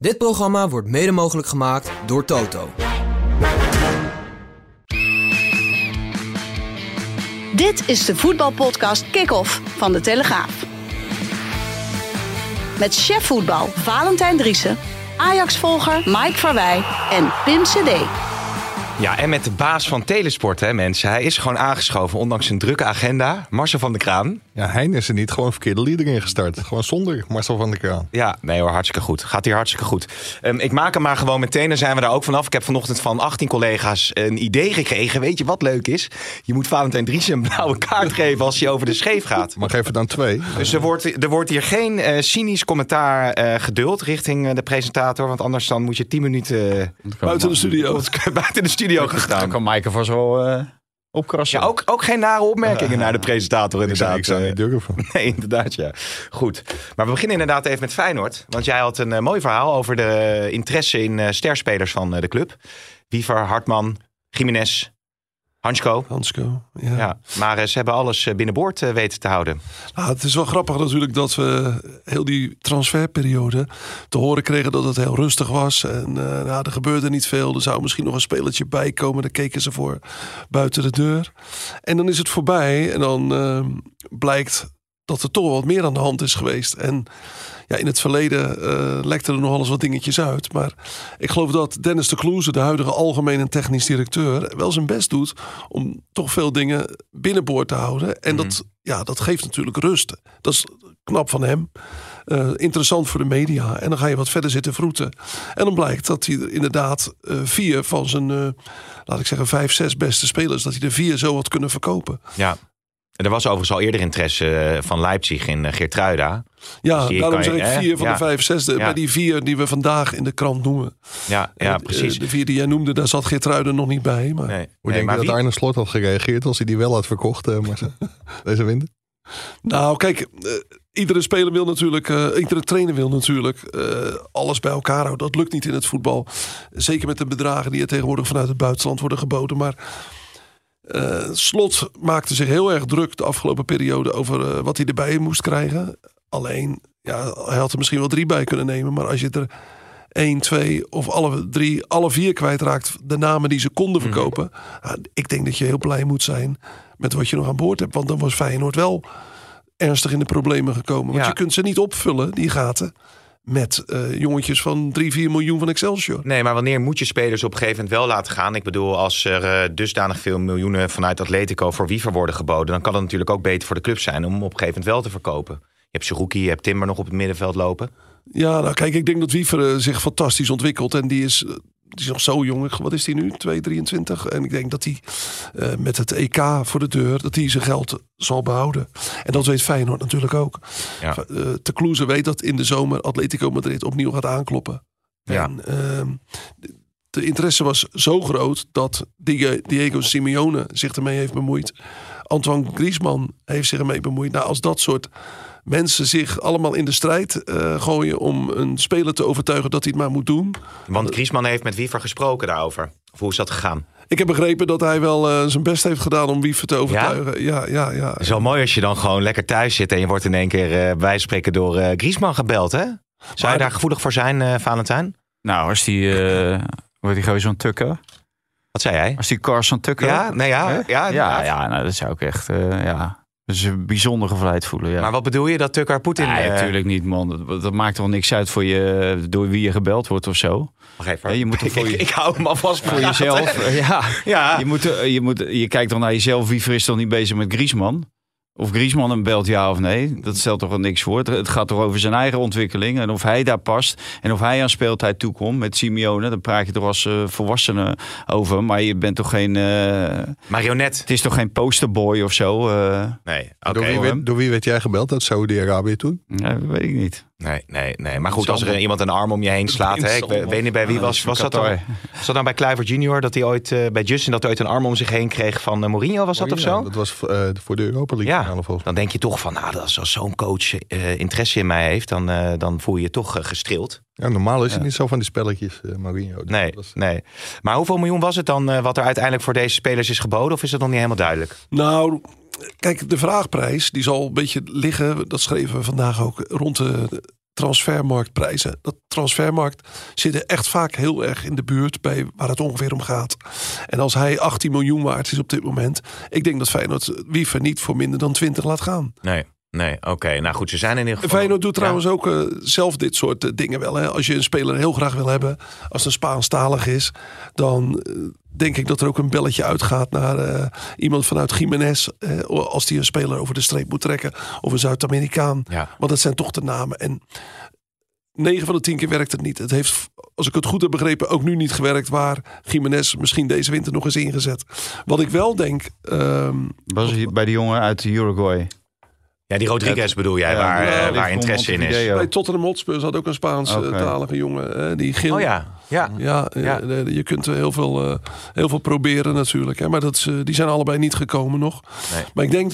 Dit programma wordt mede mogelijk gemaakt door Toto. Dit is de voetbalpodcast Kick-Off van De Telegraaf. Met chef voetbal Valentijn Driessen, Ajax-volger Mike Verwij en Pim CD. Ja, en met de baas van Telesport, hè, mensen. Hij is gewoon aangeschoven, ondanks een drukke agenda. Marcel van der Kraan. Ja, Hein is er niet gewoon verkeerde lieder ingestart. Gewoon zonder Marcel van der Kraan. Ja, nee hoor, hartstikke goed. Gaat hier hartstikke goed. Ehm, ik maak hem maar gewoon meteen, dan zijn we daar ook vanaf. Ik heb vanochtend van 18 collega's een idee gekregen. Weet je wat leuk is? Je moet Valentijn Dries een blauwe kaart geven als hij over de scheef gaat. Maar geef er dan twee. Dus er wordt, er wordt hier geen eh, cynisch commentaar eh, geduld richting eh, de presentator. Want anders dan moet je 10 minuten Buiten de studio. buiten de studio gaan Dan kan Maaike vast wel eh opkrassen. Ja, ook, ook geen nare opmerkingen naar de presentator inderdaad. ik zou Eh, niet durven. Nee, inderdaad, ja. Goed. Maar we beginnen inderdaad even met Feyenoord. Want jij had een eh, mooi verhaal over de interesse in eh, sterspelers van eh, de club. Wiever, Hartman, Jiménez, Hansko. Hansko. Ja. Ja, maar ze hebben alles eh, binnenboord eh, weten te houden. Nou, het is wel grappig natuurlijk dat we heel die transferperiode te horen kregen dat het heel rustig was. En nou, er gebeurde niet veel. Er zou misschien nog een spelertje bij komen. Daar keken ze voor buiten de deur. En dan is het voorbij. En dan blijkt dat er toch wat meer aan de hand is geweest. En ja, in het verleden eh lekten er nog alles wat dingetjes uit. Maar ik geloof dat Dennis de Kloeze, de huidige algemeen en technisch directeur, wel zijn best doet om toch veel dingen binnenboord te houden. En dat, ja, dat geeft natuurlijk rust. Dat is knap van hem. Eh, interessant voor de media. En dan ga je wat verder zitten vroeten. En dan blijkt dat hij er inderdaad eh, vier van zijn, laat ik zeggen, vijf, zes beste spelers, dat hij er vier zo had kunnen verkopen. Ja. En er was overigens al eerder interesse eh, van Leipzig in eh, Geertruida. Ja, Dus daarom zeg ik vier van Ja. de vijf, zes. De, Ja. Bij die vier die we vandaag in de krant noemen. Ja, ja Eh, precies. De vier die jij noemde, daar zat Geertruiden nog niet bij. Maar Nee, Hoe nee, denk maar je dat wie- Arne Slot had gereageerd als hij die wel had verkocht, Marcel? Deze winter? Nou, kijk, iedere speler wil natuurlijk, eh, iedere trainer wil natuurlijk eh, alles bij elkaar houden. Dat lukt niet in het voetbal. Zeker met de bedragen die er tegenwoordig vanuit het buitenland worden geboden. Maar eh, Slot maakte zich heel erg druk de afgelopen periode over eh, wat hij erbij moest krijgen. Alleen, ja, hij had er misschien wel drie bij kunnen nemen. Maar als je er één, twee of alle drie, alle vier kwijtraakt, de namen die ze konden verkopen. ja, ik denk dat je heel blij moet zijn met wat je nog aan boord hebt. Want dan was Feyenoord wel ernstig in de problemen gekomen. Want Ja. je kunt ze niet opvullen, die gaten, met eh, jongetjes van 3, 4 miljoen van Excelsior. Nee, maar wanneer moet je spelers op een gegeven moment wel laten gaan? Ik bedoel, als er eh, dusdanig veel miljoenen vanuit Atletico voor Wiever worden geboden... dan kan het natuurlijk ook beter voor de club zijn om hem op een gegeven moment wel te verkopen. Je hebt Seruki, je hebt Timber nog op het middenveld lopen. Ja, nou kijk, ik denk dat Wiever eh, zich fantastisch ontwikkelt. En die is, die is nog zo jong. Wat is hij nu? 2, 23. En ik denk dat hij eh, met het EK voor de deur, dat hij zijn geld zal behouden. En dat weet Feyenoord natuurlijk ook. Ja. Eh Te Kloeze weet dat in de zomer Atletico Madrid opnieuw gaat aankloppen. Ja. En ehm, de- interesse was zo groot dat Diego, Diego Simeone zich ermee heeft bemoeid. Antoine Griezmann heeft zich ermee bemoeid. Nou, als dat soort mensen zich allemaal in de strijd eh, gooien om een speler te overtuigen dat hij het maar moet doen. Want Griezmann heeft met Wiever gesproken daarover. Of hoe is dat gegaan? Ik heb begrepen dat hij wel eh, zijn best heeft gedaan om Wiever te overtuigen. Ja, ja, ja. Het is wel mooi als je dan gewoon lekker thuis zit... en je wordt in één keer eh bij spreken door eh Griezmann gebeld, hè? Zou je daar gevoelig voor zijn, eh, Valentijn? Nou, als die, eh wordt die gewoon zo'n tukker. Wat zei hij? Als die Carson tukker. Ja, nee, ja, ja, ja, inderdaad. ja, nou, dat zou ik echt, eh, ja. Dus bijzonder gevleid voelen, ja. Maar wat bedoel je dat Tukker Poetin... Nee, eh, natuurlijk niet, man. Dat, dat maakt toch niks uit voor je, door wie je gebeld wordt of zo. Wacht even. Ja, je moet voor ik, je- ik hou hem alvast Voor jezelf. ja. Ja. Je, moet, eh, je, moet, je kijkt dan naar jezelf. Wie is toch niet bezig met Griezmann? Of Griezmann hem belt ja of nee. Dat stelt toch wel niks voor. Het- gaat toch over zijn eigen ontwikkeling. En of hij daar past. En of hij aan speeltijd toekomt met Simeone. Dan praat je toch als eh, volwassene over. Maar je bent toch geen... eh, Marionet. het is toch geen posterboy of zo? eh Nee, oké. door, wie werd, door wie werd jij gebeld uit Saudi-Arabië toen? ja, dat weet ik niet. Nee, nee, nee. Maar goed, als er iemand een arm om je heen slaat. Hè, ik weet niet bij wie was. dat Was dat, dan, Qatar. was dat nou bij Kluivert Junior? Dat hij ooit eh, bij Justin dat hij ooit een arm om zich heen kreeg van eh, Mourinho? Was dat of zo? Dat was eh, voor de Europa League Ja, finale volgens dan denk je toch van, nou, als, als zo'n coach eh, interesse in mij heeft, dan, eh, dan voel je je toch gestreeld. Ja, normaal is het niet zo van die spelletjes, eh Mourinho. Dus Nee, was- nee. Maar hoeveel miljoen was het dan wat er uiteindelijk voor deze spelers is geboden? Of is dat nog niet helemaal duidelijk? Nou, kijk, de vraagprijs die zal een beetje liggen. Dat schreven we vandaag ook rond de transfermarktprijzen. Dat transfermarkt zit er echt vaak heel erg in de buurt bij waar het ongeveer om gaat. En als hij 18 miljoen waard is op dit moment, ik denk dat Feyenoord Wiever niet voor minder dan 20 laat gaan. Nee, nee, oké. Nou goed, ze zijn in ieder geval... Feyenoord doet Ja. trouwens ook eh, zelf dit soort eh, dingen wel. Hè. Als je een speler heel graag wil hebben, als het Spaanstalig is, dan eh, denk ik dat er ook een belletje uitgaat naar eh, iemand vanuit Jiménez. eh, als die een speler over de streep moet trekken. Of een Zuid-Amerikaan. Ja. Want dat zijn toch de namen. En 9 van de 10 keer werkt het niet. Het heeft, als ik het goed heb begrepen, ook nu niet gewerkt waar Jiménez misschien deze winter nog is ingezet. Wat ik wel denk. ehm, Was hij bij die jongen uit Uruguay. Ja, die Rodriguez bedoel jij, Ja, waar, ja, eh, waar interesse in is. Bij Tottenham Hotspur zat ook een Spaans-talige jongen. eh, die Gil. Oh ja, ja. Ja, Ja. eh, je kunt heel veel, eh, heel veel proberen natuurlijk. Hè, maar dat die zijn allebei niet gekomen nog. Nee. Maar ik denk,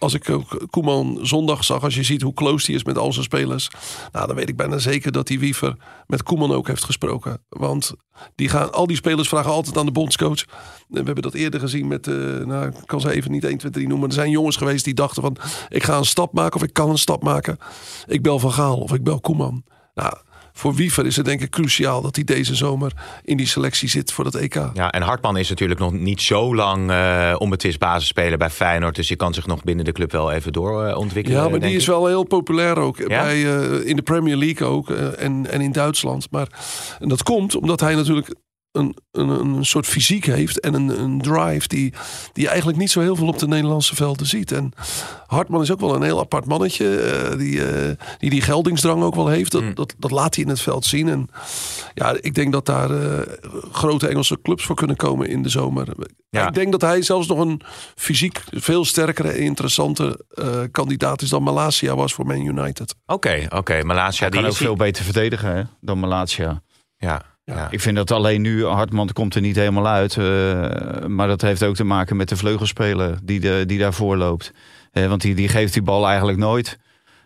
als ik ook Koeman zondag zag, als je ziet hoe close die is met al zijn spelers. Nou, dan weet ik bijna zeker dat die Wiever met Koeman ook heeft gesproken. Want die gaan, al die spelers vragen altijd aan de bondscoach. We hebben dat eerder gezien met, eh, nou, ik kan ze even niet 1, 2, 3 noemen. Er zijn jongens geweest die dachten van, ik ga een stap maken of ik kan een stap maken. Ik bel Van Gaal of ik bel Koeman. Nou, voor Wiever is het denk ik cruciaal dat hij deze zomer in die selectie zit voor dat EK. Ja, en Hartman is natuurlijk nog niet zo lang eh onbetwist basisspeler bij Feyenoord. Dus je kan zich nog binnen de club wel even doorontwikkelen. Ja, maar die is wel heel populair ook. Ja? Bij, eh, in de Premier League ook. eh, en, en in Duitsland. Maar en dat komt omdat hij natuurlijk een, een, een soort fysiek heeft. En een, een drive die, die je eigenlijk niet zo heel veel op de Nederlandse velden ziet. En Hartman is ook wel een heel apart mannetje. eh, die, eh, die die geldingsdrang ook wel heeft. Dat, Mm. dat, dat laat hij in het veld zien. En ja, ik denk dat daar eh, grote Engelse clubs voor kunnen komen in de zomer. Ja. Ik denk dat hij zelfs nog een fysiek veel sterkere en interessante eh, kandidaat is dan Malasia was voor Man United. Oké, oké. Malasia, Hij die kan ook veel beter verdedigen hè, dan Malatia. Ja, ja. Ik vind dat alleen nu, Hartman komt er niet helemaal uit. eh, maar dat heeft ook te maken met de vleugelspeler die, de, die daarvoor loopt. Eh, want die, die geeft die bal eigenlijk nooit.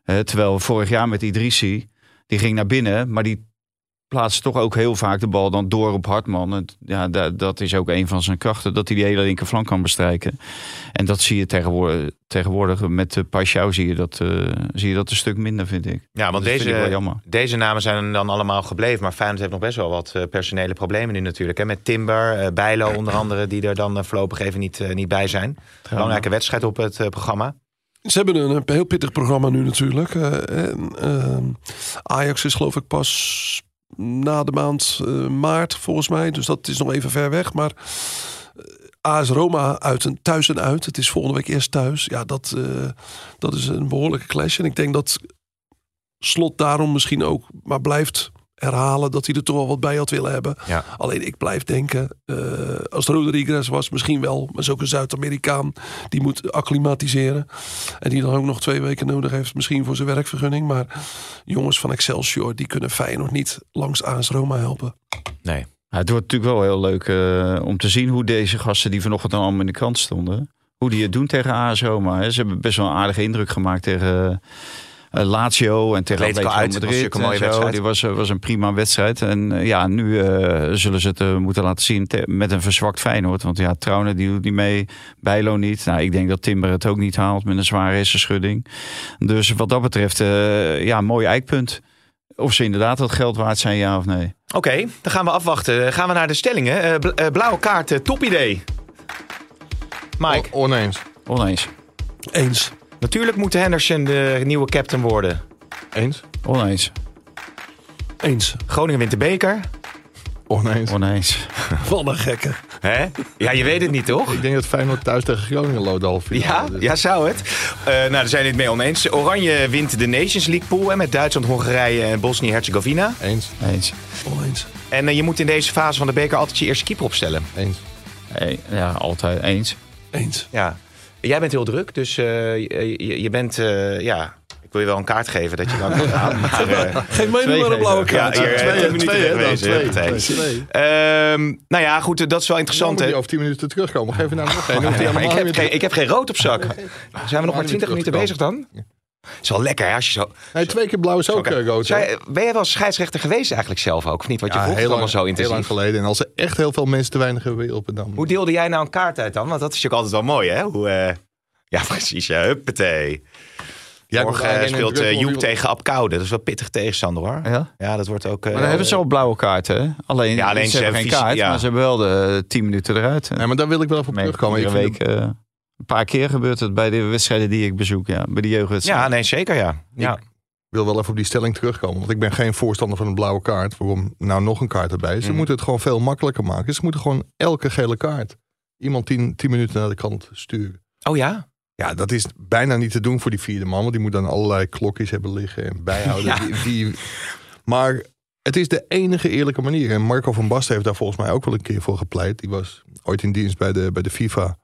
Eh, terwijl vorig jaar met Idrissi, die ging naar binnen, maar die plaatst toch ook heel vaak de bal dan door op Hartman. En ja, da- dat is ook een van zijn krachten, dat hij die hele linkerflank kan bestrijken. En dat zie je tegenwoordig, tegenwoordig met de Paixão zie je, dat, eh, zie je dat een stuk minder, vind ik. ja, want Dat deze, jammer. deze namen zijn dan allemaal gebleven. Maar Feyenoord heeft nog best wel wat eh, personele problemen nu natuurlijk. Hè? Met Timber, Bijlo onder andere, die er dan voorlopig even niet, eh, niet bij zijn. Belangrijke wedstrijd op het programma. Ze hebben een, een heel pittig programma nu natuurlijk. Eh, en, ehm, Ajax is geloof ik pas na de maand eh, maart volgens mij. Dus dat is nog even ver weg. Maar eh, AS Roma uit en thuis en uit. Het is volgende week eerst thuis. Ja, dat, eh, dat is een behoorlijke clash. En ik denk dat Slot daarom misschien ook maar blijft herhalen dat hij er toch wel wat bij had willen hebben. Ja. Alleen ik blijf denken, eh, als Rodriguez was, misschien wel. Maar is ook een Zuid-Amerikaan die moet acclimatiseren. En die dan ook nog twee weken nodig heeft, misschien voor zijn werkvergunning. Maar jongens van Excelsior, die kunnen Feyenoord niet langs AS Roma helpen. Nee. Het wordt natuurlijk wel heel leuk eh, om te zien hoe deze gasten die vanochtend allemaal in de krant stonden, hoe die het doen tegen AS Roma. hè. Ze hebben best wel een aardige indruk gemaakt tegen Lazio en tegen Atletico uit, was Madrid. natuurlijk een mooie wedstrijd. Die was, eh, was een prima wedstrijd. En eh, ja, nu eh, zullen ze het eh, moeten laten zien te- met een verzwakt Feyenoord. Want ja, Trauner die doet niet mee, Bijlo niet. Nou, ik denk dat Timber het ook niet haalt met een zware hersenschudding. Dus wat dat betreft, eh, ja, mooi eikpunt. Of ze inderdaad dat geld waard zijn, ja of nee. Oké, dan gaan we afwachten. Gaan we naar de stellingen. Eh, bl- eh, blauwe kaart, eh, top idee. Mike, O- oneens. Oneens. Eens. Natuurlijk moet Henderson de nieuwe captain worden. Eens. Oneens. Eens. Groningen wint de beker. Oneens. Oneens. Wat een gekke. Hè? Ja, je weet het niet, toch? Ik denk dat Feyenoord thuis tegen Groningen loopt de halve Ja. Dus- ja, zou het. Eh, nou, daar zijn we het mee oneens. Oranje wint de Nations League pool hè, met Duitsland, Hongarije en Bosnië-Herzegovina. Eens. Eens. Oneens. En eh, je moet in deze fase van de beker altijd je eerste keeper opstellen. Eens. Eh, Ja, altijd eens. Eens. Ja. Jij bent heel druk, dus eh, je, bent, eh, ja... Ik wil je wel een kaart geven dat je dan kan gaan. Maar, eh, Geef mij Twee maar een blauwe kaart. Ja, hier, Twee, tien minuten twee, twee. Twee. Ehm, nou ja, goed, dat is wel Dan interessant. moet Hè? je over 10 minuten terugkomen. Geef je nou nog ik, heb geen, ik heb geen rood op zak. Zijn we nog maar 20 minuten bezig dan? Is wel lekker hè, als je zo... Nee, twee keer blauw is ook Oké. eh, rood. Zij- hoor. ben jij wel scheidsrechter geweest eigenlijk zelf ook? Of niet? Want je Ja, volgt het heel allemaal zo heel lang intensief. geleden. En als er echt heel veel mensen te weinig het dan. Hoe deelde jij nou een kaart uit dan? Want dat is natuurlijk altijd wel mooi hè? Hoe, eh, Ja, precies. Ja, huppatee. Jij Morgen in speelt eh, Joep tegen Apkoude. Dat is wel pittig tegenstander hoor. Ja? Ja, dat wordt ook... eh, Maar dan hebben ze al blauwe kaarten. Hè? Alleen, Ja, alleen ze hebben geen kaart, ja. maar ze hebben wel de eh, 10 minuten eruit. Ja, maar daar wil ik wel even op terugkomen. Ik vind week, eh, een paar keer gebeurt het bij de wedstrijden die ik bezoek. Ja, bij de jeugdwedstrijden. Ja, nee, zeker ja. ja. wil wel even op die stelling terugkomen. Want ik ben geen voorstander van een blauwe kaart. Waarom nou nog een kaart erbij? Ze Mhm. moeten het gewoon veel makkelijker maken. Ze moeten gewoon elke gele kaart iemand tien, tien minuten naar de kant sturen. Oh ja? Ja, dat is bijna niet te doen voor die vierde man. Want die moet dan allerlei klokjes hebben liggen en bijhouden. Ja. Wie- maar het is de enige eerlijke manier. En Marco van Basten heeft daar volgens mij ook wel een keer voor gepleit. Die was ooit in dienst bij de, bij de FIFA.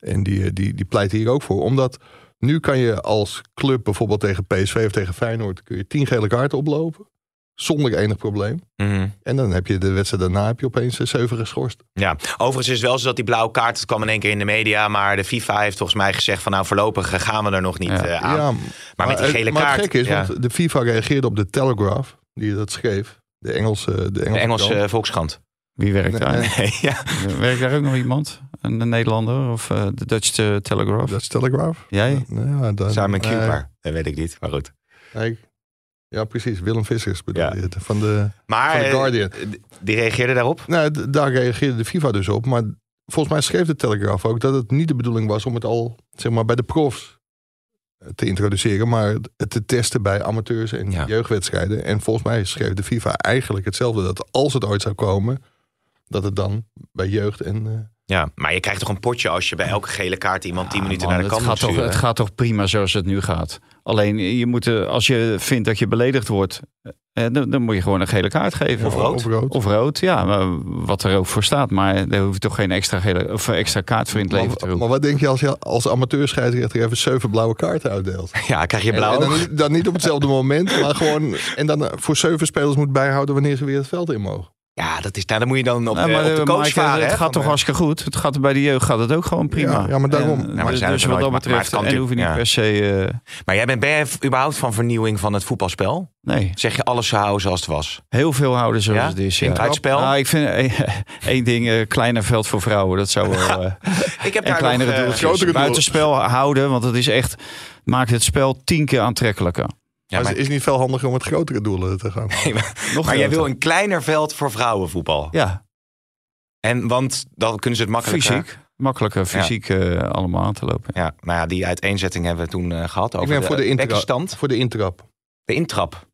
En die, eh, die, die pleit hier ook voor. Omdat nu kan je als club bijvoorbeeld tegen PSV of tegen Feyenoord... kun je tien gele kaarten oplopen. Zonder enig probleem. Mhm. En dan heb je de wedstrijd daarna heb je opeens eh, zeven geschorst. Ja, overigens is het wel zo dat die blauwe kaart, het kwam in één keer in de media, maar de FIFA heeft volgens mij gezegd van nou voorlopig eh, gaan we er nog niet Ja. eh, aan. Ja, maar met die gele maar kaart, het gekke is, ja. want de FIFA reageerde op de Telegraph, die dat schreef. De Engelse, de Engelse, de Engelse krant. Volkskrant. Wie werkt Nee, daar? nee. Nee, ja. Werkt daar ook nog iemand? Een, Nederlander of eh, de Dutch eh, Telegraph? Dat is Telegraph. Jij? Ja, dat, Simon nee, Cooper, dat weet ik niet, maar goed. nee, ja, precies. Willem Vissers bedoel Ja. je het, van de, Maar van de eh, Guardian. die reageerde daarop? Nou, daar reageerde de FIFA dus op. Maar volgens mij schreef de Telegraph ook dat het niet de bedoeling was om het al zeg maar, bij de profs eh, te introduceren, maar het te testen bij amateurs en Ja. jeugdwedstrijden. En volgens mij schreef de FIFA eigenlijk hetzelfde. Dat als het ooit zou komen, dat het dan bij jeugd en. eh, Ja, maar je krijgt toch een potje als je bij elke gele kaart iemand 10 Ja, minuten man, naar de kant het gaat, moet toch, sturen. het gaat toch prima zoals het nu gaat. Alleen je moet, eh, als je vindt dat je beledigd wordt, eh, dan, dan moet je gewoon een gele kaart geven. Of rood. Of rood. Of rood, ja, maar wat er ook voor staat. Maar daar hoef je toch geen extra, gele, of extra kaart voor in het leven te roepen. maar wat denk je als je als amateurscheidsrechter even zeven blauwe kaarten uitdeelt? Ja, krijg je blauw. en dan, niet- dan niet op hetzelfde moment, maar gewoon. En dan voor zeven spelers moet bijhouden wanneer ze weer het veld in mogen. Ja, dat is, nou, dan moet je dan op, Nou, de, op de eh, coach Maaike, varen. Het gaat toch eh, hartstikke goed. Het gaat bij de jeugd gaat het ook gewoon prima. Ja, ja, maar daarom. En, Ja, maar dus zijn er dus wat dat maar- maar het betreft, kan en hoef je niet per se... eh, Maar jij bent, ben überhaupt van vernieuwing van het voetbalspel? nee, Zeg je alles zou houden zoals het was? heel veel houden zoals Ja? het is. Ja. Intraspel? Nou, ik vind eh, één ding, eh, kleiner veld voor vrouwen. Dat zou wel... eh, Ik heb en daar kleinere nog, eh, doeltjes. Buitenspel houden, want het is echt... Maakt het spel tien keer aantrekkelijker. Ja, maar maar, het is niet veel handiger om met grotere doelen te gaan. nee, maar, Nog maar jij wil een kleiner veld voor vrouwenvoetbal. Ja, En, want dan kunnen ze het makkelijker... fysiek. Makkelijker fysiek eh, allemaal aan te lopen. Ja, nou ja, die uiteenzetting hebben we toen eh, gehad over Ik ben voor de, intra- voor de intrap. De intrap.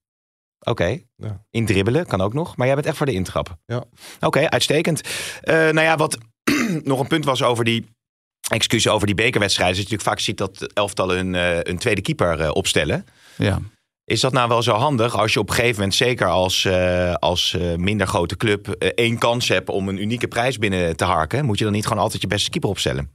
Oké. Ja. Indribbelen kan ook nog. Maar jij bent echt voor de intrap. Ja. Oké, uitstekend. Eh, nou ja, wat nog een punt was over die... Excuus over die bekerwedstrijden. Dat je natuurlijk vaak ziet dat elftallen een, een tweede keeper opstellen. Ja. Is dat nou wel zo handig als je op een gegeven moment, zeker als, eh, als eh, minder grote club, eh, één kans hebt om een unieke prijs binnen te harken? Moet je dan niet gewoon altijd je beste keeper opstellen?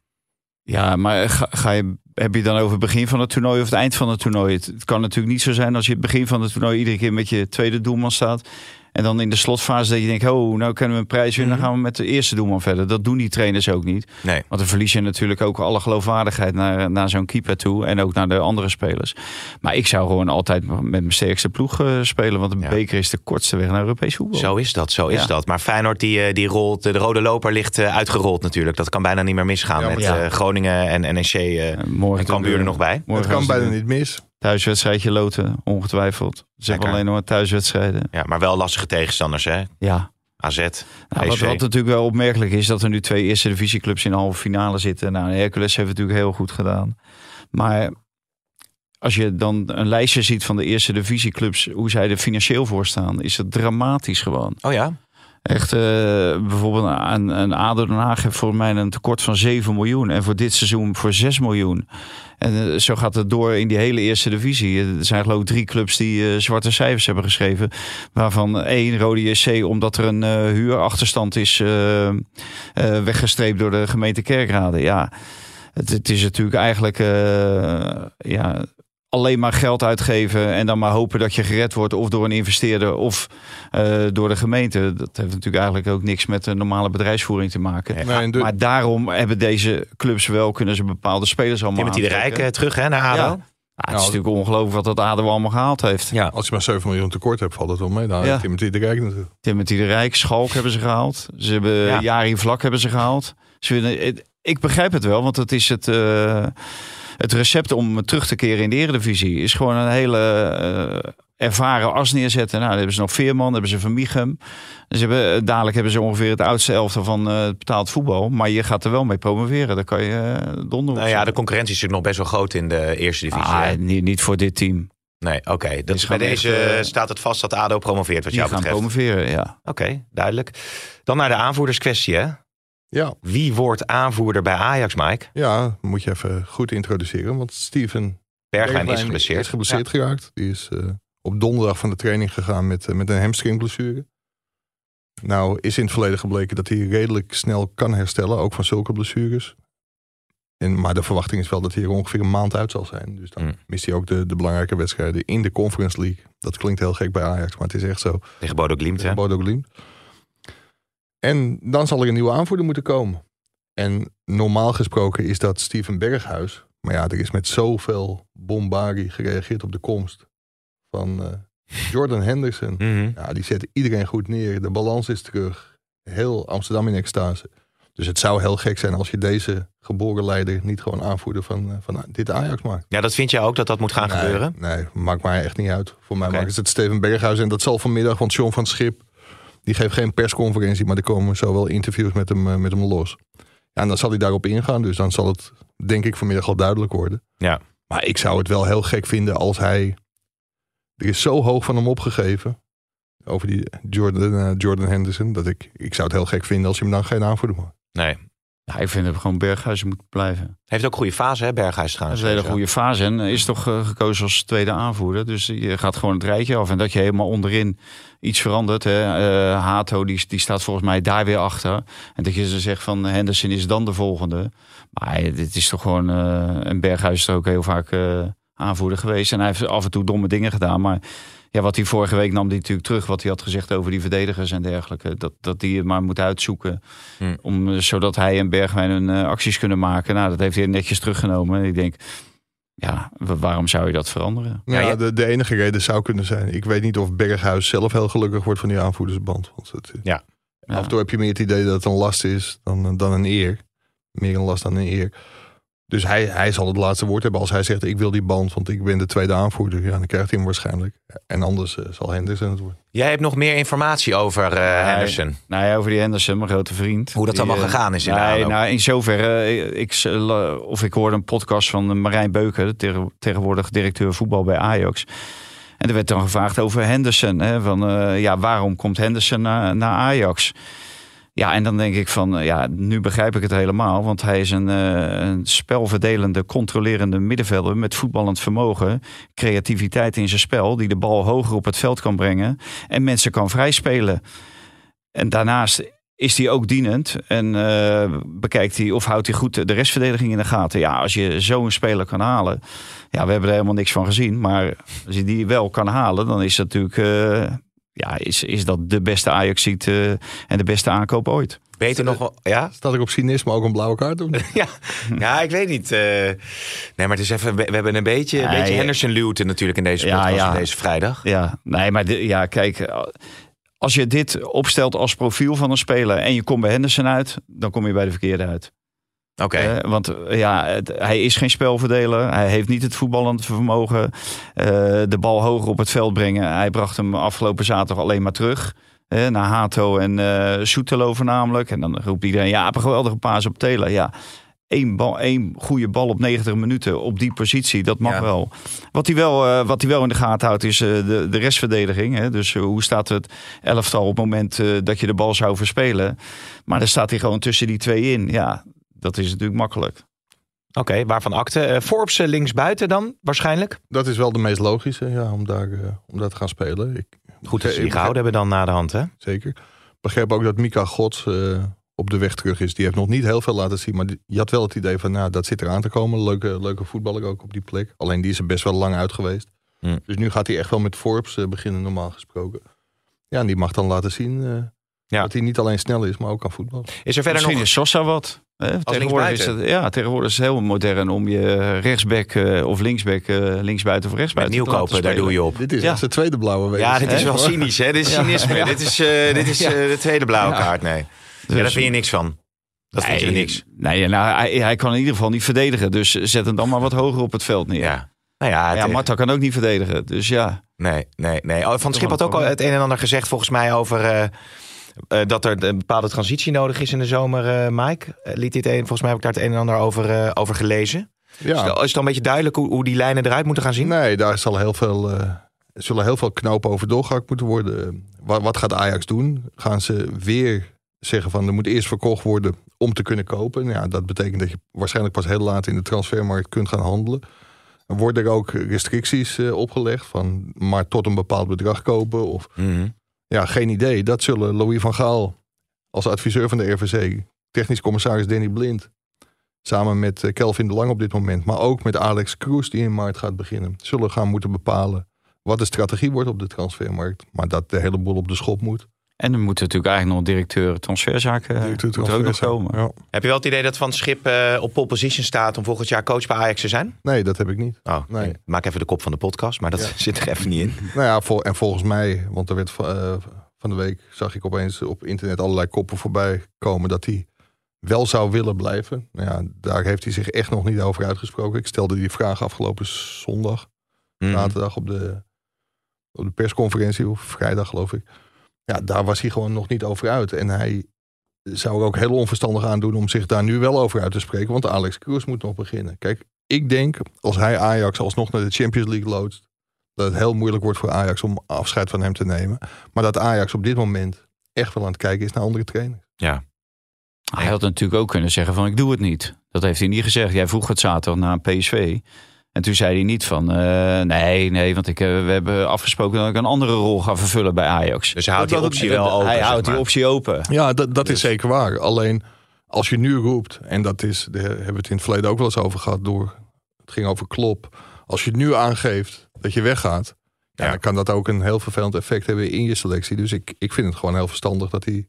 Ja, maar ga, ga je, heb je dan over het begin van het toernooi of het eind van het toernooi? Het, het kan natuurlijk niet zo zijn als je het begin van het toernooi iedere keer met je tweede doelman staat. En dan in de slotfase dat je denkt, oh, nou kunnen we een prijs winnen, dan gaan we met de eerste doelman verder. Dat doen die trainers ook niet. Nee. Want dan verlies je natuurlijk ook alle geloofwaardigheid naar, naar zo'n keeper toe. En ook naar de andere spelers. Maar ik zou gewoon altijd met mijn sterkste ploeg eh, spelen. Want een Ja. beker is de kortste weg naar Europees voetbal. Zo is dat, zo is Ja. dat. Maar Feyenoord die, eh, die rolt, de rode loper ligt eh, uitgerold natuurlijk. Dat kan bijna niet meer misgaan Ja, met eh, Groningen en NEC eh, Eh, morgen en Cambuur er nog bij. Morgen het kan bijna niet mis. Thuiswedstrijdje loten, ongetwijfeld. Ze hebben Lekker. alleen nog maar thuiswedstrijden. Ja, maar wel lastige tegenstanders hè. Ja, AZ, Nou, wat natuurlijk wel opmerkelijk is, dat er nu twee eerste divisieclubs in de halve finale zitten. Nou, Hercules heeft het natuurlijk heel goed gedaan. Maar als je dan een lijstje ziet van de eerste divisieclubs, hoe zij er financieel voor staan, is het dramatisch gewoon. Oh ja? Echt, eh, bijvoorbeeld een, een ADO Den Haag heeft voor mij een tekort van 7 miljoen. En voor dit seizoen voor 6 miljoen. En eh, zo gaat het door in die hele eerste divisie. Er zijn geloof ik drie clubs die eh, zwarte cijfers hebben geschreven. Waarvan één, Rode JC, omdat er een huurachterstand is weggestreept door de gemeente Kerkrade. Ja, het, het is natuurlijk eigenlijk ja, alleen maar geld uitgeven en dan maar hopen dat je gered wordt of door een investeerder of eh, door de gemeente. Dat heeft natuurlijk eigenlijk ook niks met de normale bedrijfsvoering te maken. Nee. De- Maar daarom hebben deze clubs wel kunnen ze bepaalde spelers allemaal Timothy de Rijk aantrekken. eh, terug hè, naar ADO. Ja. Ja, het is natuurlijk ongelooflijk wat dat ADO allemaal gehaald heeft. Ja. Als je maar 7 miljoen tekort hebt, valt het wel mee. Dan Ja. ja. Timothy de Rijk natuurlijk. Timothy de Rijk, Schalk hebben ze gehaald. Ze hebben Ja. Jari Vlak hebben ze gehaald. Ze willen, het- ik begrijp het wel, want het is het, eh, het recept om terug te keren in de Eredivisie is gewoon een hele eh, ervaren as neerzetten. Nou, dan hebben ze nog Veerman, hebben ze Van Michum. Dus ze hebben, eh, dadelijk hebben ze ongeveer het oudste elftal van het betaald voetbal. Maar je gaat er wel mee promoveren. Daar kan je uh, donder Nou ja, de concurrentie is natuurlijk nog best wel groot in de eerste divisie. Ah, niet, niet voor dit team. nee, oké. Is is bij deze echt, staat het vast dat ADO promoveert wat Die jou gaan betreft. promoveren, ja. Oké, duidelijk. Dan naar de aanvoerderskwestie, hè? Ja, Wie wordt aanvoerder bij Ajax, Mike? ja, moet je even goed introduceren. Want Steven Bergwijn is geblesseerd. Is geblesseerd geraakt. Die is eh, op donderdag van de training gegaan met, eh, met een hamstringblessure. Nou is in het verleden gebleken dat hij redelijk snel kan herstellen, ook van zulke blessures. En, maar de verwachting is wel dat hij er ongeveer een maand uit zal zijn. Dus dan Hmm. mist hij ook de, de belangrijke wedstrijden in de Conference League. Dat klinkt heel gek bij Ajax, maar het is echt zo. Tegen Bodo Glimt, hè? Bodo Glimt. En dan zal er een nieuwe aanvoerder moeten komen. En normaal gesproken is dat Steven Berghuis. Maar ja, er is met zoveel bombarie gereageerd op de komst van eh, Jordan Henderson. Mhm. Ja, die zet iedereen goed neer. De balans is terug. Heel Amsterdam in extase. Dus het zou heel gek zijn als je deze geboren leider niet gewoon aanvoerder van, eh, van dit Ajax maakt. Ja, dat vind jij ook dat dat moet gaan nee, gebeuren? Nee, maakt mij echt niet uit. Voor mij Oké. maakt het Steven Berghuis. En dat zal vanmiddag, want John van Schip... die geeft geen persconferentie... maar er komen zo wel interviews met hem, eh, met hem los. Ja, en dan zal hij daarop ingaan. Dus dan zal het, denk ik, vanmiddag al duidelijk worden. Ja. Maar ik zou het wel heel gek vinden als hij... Er is zo hoog van hem opgegeven... over die Jordan, eh, Jordan Henderson... dat ik, ik zou het heel gek vinden als je hem dan geen aanvoerder maakt. Nee. Ja. Ik vind dat gewoon Berghuis moet blijven. Heeft ook een goede fase, hè, Berghuis Dat trouwens. is een hele goede fase. En is toch eh, gekozen als tweede aanvoerder. Dus je gaat gewoon het rijtje af. En dat je helemaal onderin iets verandert. Hè. Eh, Hato die, die staat volgens mij daar weer achter. En dat je ze zegt van Henderson is dan de volgende. Maar eh, dit is toch gewoon... eh een Berghuis is er ook heel vaak eh, aanvoerder geweest. En hij heeft af en toe domme dingen gedaan. Maar ja, wat hij vorige week nam, die natuurlijk terug. Wat hij had gezegd over die verdedigers en dergelijke. Dat, dat die het maar moet uitzoeken. Hmm. Om, eh, zodat hij en Bergwijn hun eh, acties kunnen maken. Nou, dat heeft hij netjes teruggenomen. En ik denk, ja, wa- waarom zou je dat veranderen? Ja, de, de enige reden zou kunnen zijn... ik weet niet of Berghuis zelf heel gelukkig wordt van die aanvoerdersband. Want het, Ja. Ja. Af en toe heb je meer het idee dat het een last is dan, dan een eer. Meer een last dan een eer. Dus hij, hij zal het laatste woord hebben als hij zegt... ik wil die band, want ik ben de tweede aanvoerder. Ja, dan krijgt hij hem waarschijnlijk. En anders eh, zal Henderson het worden. Jij hebt nog meer informatie over eh, Henderson. Nou ja, over die Henderson, mijn grote vriend. Hoe dat Die, allemaal eh, gegaan is in de nee, nou, in zoverre, ik, of ik hoorde een podcast van Marijn Beuken, tegenwoordig directeur voetbal bij Ajax. En er werd dan gevraagd over Henderson. Hè, van, ja, waarom komt Henderson naar, naar Ajax? Ja, en dan denk ik van, eh, ja, nu begrijp ik het helemaal. Want hij is een, eh, een spelverdelende, controlerende middenvelder met voetballend vermogen. Creativiteit in zijn spel, die de bal hoger op het veld kan brengen. En mensen kan vrijspelen. En daarnaast is hij ook dienend. En eh, bekijkt hij of houdt hij goed de restverdediging in de gaten. Ja, als je zo'n speler kan halen. Ja, we hebben er helemaal niks van gezien. Maar als je die wel kan halen, dan is dat natuurlijk... ja, is, is dat de beste ajax ziet en de beste aankoop ooit. Beter nog wel... Ja? Staat ik op cynisme ook een blauwe kaart doen? Ja, ja, ik weet niet. eh. nee, maar het is even, we hebben een beetje, een Nee, beetje ja. Henderson-luwte natuurlijk in deze Ja, podcast ja. deze vrijdag. Ja, nee, maar de- ja, kijk, als je dit opstelt als profiel van een speler en je komt bij Henderson uit, dan kom je bij de verkeerde uit. Oké. Eh, want eh, ja, het- hij is geen spelverdeler. Hij heeft niet het voetballend vermogen. eh, de bal hoger op het veld brengen. Hij bracht hem afgelopen zaterdag alleen maar terug. eh, naar Hato en eh Soetelo voornamelijk. En dan roept iedereen, ja, een geweldige paas op Telen. Ja, één, bal, één goede bal op 90 minuten op die positie, dat mag Ja. wel. Wat hij wel, wat hij wel in de gaten houdt is de, de restverdediging. Hè? Dus hoe staat het elftal op het moment dat je de bal zou verspelen. Maar dan staat hij gewoon tussen die twee in. Ja, dat is natuurlijk makkelijk. Oké, waarvan akte? Eh, Forbes eh, linksbuiten dan, waarschijnlijk? Dat is wel de meest logische, ja, om daar, eh, om daar te gaan spelen. Ik, Goed dat ze ik die gehouden hebben dan na de hand, hè? Zeker. Ik begreep ook dat Mika Gods eh, op de weg terug is. Die heeft nog niet heel veel laten zien. Maar die- je had wel het idee van, nou, dat zit eraan te komen. Leuke, leuke voetballer ook op die plek. Alleen die is er best wel lang uit geweest. Hmm. Dus nu gaat hij echt wel met Forbes beginnen, normaal gesproken. Ja, en die mag dan laten zien eh, Ja. dat hij niet alleen snel is, maar ook kan voetballen. Is er verder Misschien nog... is Sosa wat. Tegenwoordig is, het, ja, tegenwoordig is het heel modern om je rechtsback eh, of linksback, eh, linksbuiten of Met rechtsbuiten te nieuwkopen, daar doe je op. Dit is Ja. onze tweede blauwe week. Ja, dit is wel cynisch, hè? Dit is cynisme. Dit is, eh, dit is de tweede blauwe Ja. kaart, nee. Ja, Dus- daar vind je niks van. Dat vind je Nee, niks. Nee, nou, hij, hij kan in ieder geval niet verdedigen. Dus zet hem dan maar wat hoger op het veld neer. Ja. Nou ja, het, Ja, Marta kan ook niet verdedigen. Dus ja. Nee, nee, nee. Oh, Van Schip had ook al het een en ander gezegd volgens mij over dat er een bepaalde transitie nodig is in de zomer, eh, Mike. Eh, liet dit een, volgens mij heb ik daar het een en ander over, eh, over gelezen. Is, Ja, het, is het dan een beetje duidelijk hoe, hoe die lijnen eruit moeten gaan zien? nee, daar zal heel veel, eh, zullen heel veel knopen over doorgehakt moeten worden. Wat, wat gaat Ajax doen? Gaan ze weer zeggen van er moet eerst verkocht worden om te kunnen kopen? Nou Ja, dat betekent dat je waarschijnlijk pas heel laat in de transfermarkt kunt gaan handelen. Worden er ook restricties eh, opgelegd van maar tot een bepaald bedrag kopen of Mhm. Ja, geen idee. Dat zullen Louis van Gaal als adviseur van de RVC, technisch commissaris Danny Blind, samen met eh, Kelvin de Lang op dit moment, maar ook met Alex Kroes die in maart gaat beginnen, zullen gaan moeten bepalen wat de strategie wordt op de transfermarkt. Maar dat de hele boel op de schop moet. En dan moet natuurlijk eigenlijk nog directeur transferzaken Directeur moet er ook nog komen. Ja. Heb je wel het idee dat Van Schip eh, op pole position staat om volgend jaar coach bij Ajax te zijn? Nee, dat heb ik niet. Oh, Nee. ik maak even de kop van de podcast, maar dat Ja. zit er even niet in. Nou ja, vol- en volgens mij, want er werd eh, van de week zag ik opeens op internet allerlei koppen voorbij komen dat hij wel zou willen blijven. Nou ja, daar heeft hij zich echt nog niet over uitgesproken. Ik stelde die vraag afgelopen zondag. Mhm. zaterdag op de, op de persconferentie, of vrijdag geloof ik. Ja, daar was hij gewoon nog niet over uit. En hij zou er ook heel onverstandig aan doen om zich daar nu wel over uit te spreken. Want Alex Kroes moet nog beginnen. Kijk, ik denk als hij Ajax alsnog naar de Champions League loodst. Dat het heel moeilijk wordt voor Ajax om afscheid van hem te nemen. Maar dat Ajax op dit moment echt wel aan het kijken is naar andere trainers. Ja. Hij had natuurlijk ook kunnen zeggen van ik doe het niet. Dat heeft hij niet gezegd. Jij vroeg het zaterdag naar PSV. En toen zei hij niet van eh, nee, nee, want ik, eh, we hebben afgesproken dat ik een andere rol ga vervullen bij Ajax. Dus hij houdt die optie dat- wel open. hij zeg houdt die optie open. Ja, dat, dat Dus- is zeker waar. Alleen als je nu roept, en dat is, daar hebben we het in het verleden ook wel eens over gehad, door, het ging over klop. Als je nu aangeeft dat je weggaat, ja, Ja. dan kan dat ook een heel vervelend effect hebben in je selectie. Dus ik, ik vind het gewoon heel verstandig dat hij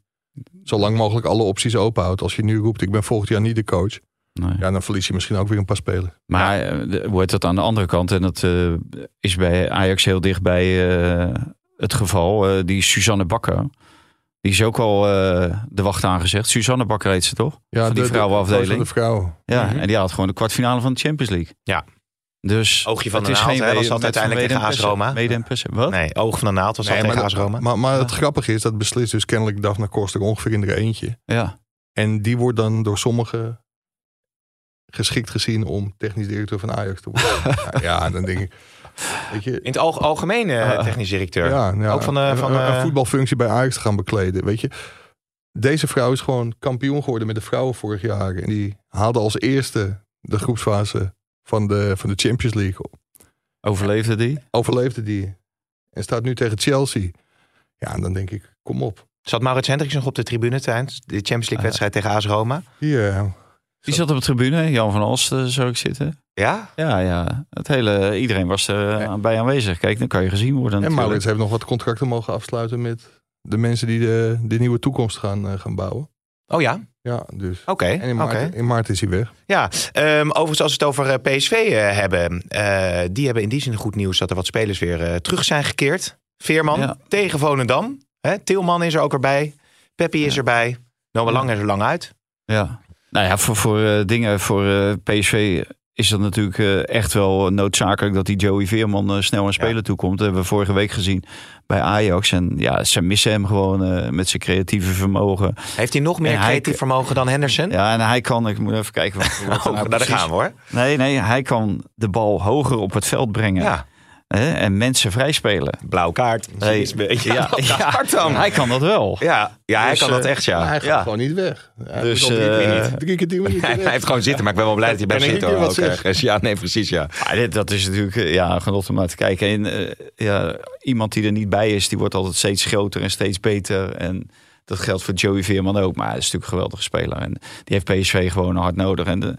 zo lang mogelijk alle opties open houdt. Als je nu roept, ik ben volgend jaar niet de coach, Nee. ja, dan verlies je misschien ook weer een paar spelers. Maar eh, de- wordt dat aan de andere kant, en dat eh, is bij Ajax heel dicht bij eh, het geval, eh, die Suzanne Bakker. Die is ook al eh, de wacht aangezegd. Suzanne Bakker heet ze toch? Ja, Van die de- de- vrouwenafdeling. De vrouw. Ja, Mhm. en die had gewoon de kwartfinale van de Champions League. Ja. Dus Oogje van het de is naald, geen was dat uiteindelijk tegen AS Roma? Wat? Nee, oog van de naald was Nee, dat maar, tegen AS Roma. maar, maar het Ja. grappige is, dat beslist dus kennelijk Daphne Koster ongeveer in er eentje. Ja. En die wordt dan door sommigen geschikt gezien om technisch directeur van Ajax te worden. ja, ja, dan denk ik. Weet je, In het alg- algemeen eh, Ah. technisch directeur. ja, ja, Ook van een- van een, een voetbalfunctie bij Ajax te gaan bekleden. Weet je, deze vrouw is gewoon kampioen geworden met de vrouwen vorig jaar. En die haalde als eerste de groepsfase van de, van de Champions League. Overleefde die? Overleefde die. En staat nu tegen Chelsea. Ja, en dan denk ik, kom op. Zat Maurits Hendricks nog op de tribune tijdens de Champions League wedstrijd tegen AS Roma? Eh, Die zat op de tribune. Jan van Alsten zou ik zitten. Ja? Ja, ja. Het hele, iedereen was er eh, bij aanwezig. Kijk, dan kan je gezien worden En. Maurits heeft nog wat contracten mogen afsluiten met de mensen die de, de nieuwe toekomst gaan, eh, gaan bouwen. Oh ja? Ja, dus. Oké. En in maart, in maart is hij weg. Ja, ehm, overigens als we het over eh, PSV eh, hebben. eh, die hebben in die zin goed nieuws dat er wat spelers weer eh, terug zijn gekeerd. Veerman Ja. tegen Volendam. Hè, Tilman is er ook erbij. Peppi is Ja. erbij. Noah Lang is er lang uit. Ja. Nou ja, voor, voor eh, dingen voor eh, PSV is dat natuurlijk eh, echt wel noodzakelijk dat die Joey Veerman snel aan spelen toekomt. Dat hebben we vorige week gezien bij Ajax. En ja, ze missen hem gewoon met zijn creatieve vermogen. Heeft hij nog meer En hij- creatief vermogen dan Henderson? Ja, en hij kan, ik moet even kijken. Wat, wat nou nou, daar gaan we hoor. Nee, nee, hij kan de bal hoger op het veld brengen. Ja, Hè, en mensen vrijspelen. blauw kaart. Nee. Is een beetje- Ja, blauw ja, kaart dan. hij kan dat wel. Ja, ja hij Dus, kan dat eh, echt Maar ja. hij gaat Ja. gewoon niet weg. Hij Dus, drie, eh, keer tien minuten Hij blijft gewoon zitten, maar ik ben wel blij dat hij blijft ik zitten. niet hoor, meer wat ook ergens. Ja, nee, precies ja. Maar dit, dat is natuurlijk eh, ja, genot om naar te kijken. En, eh, ja, iemand die er niet bij is, die wordt altijd steeds groter en steeds beter. En dat geldt voor Joey Veerman ook. Maar hij is natuurlijk een geweldige speler. En die heeft PSV gewoon hard nodig. En de,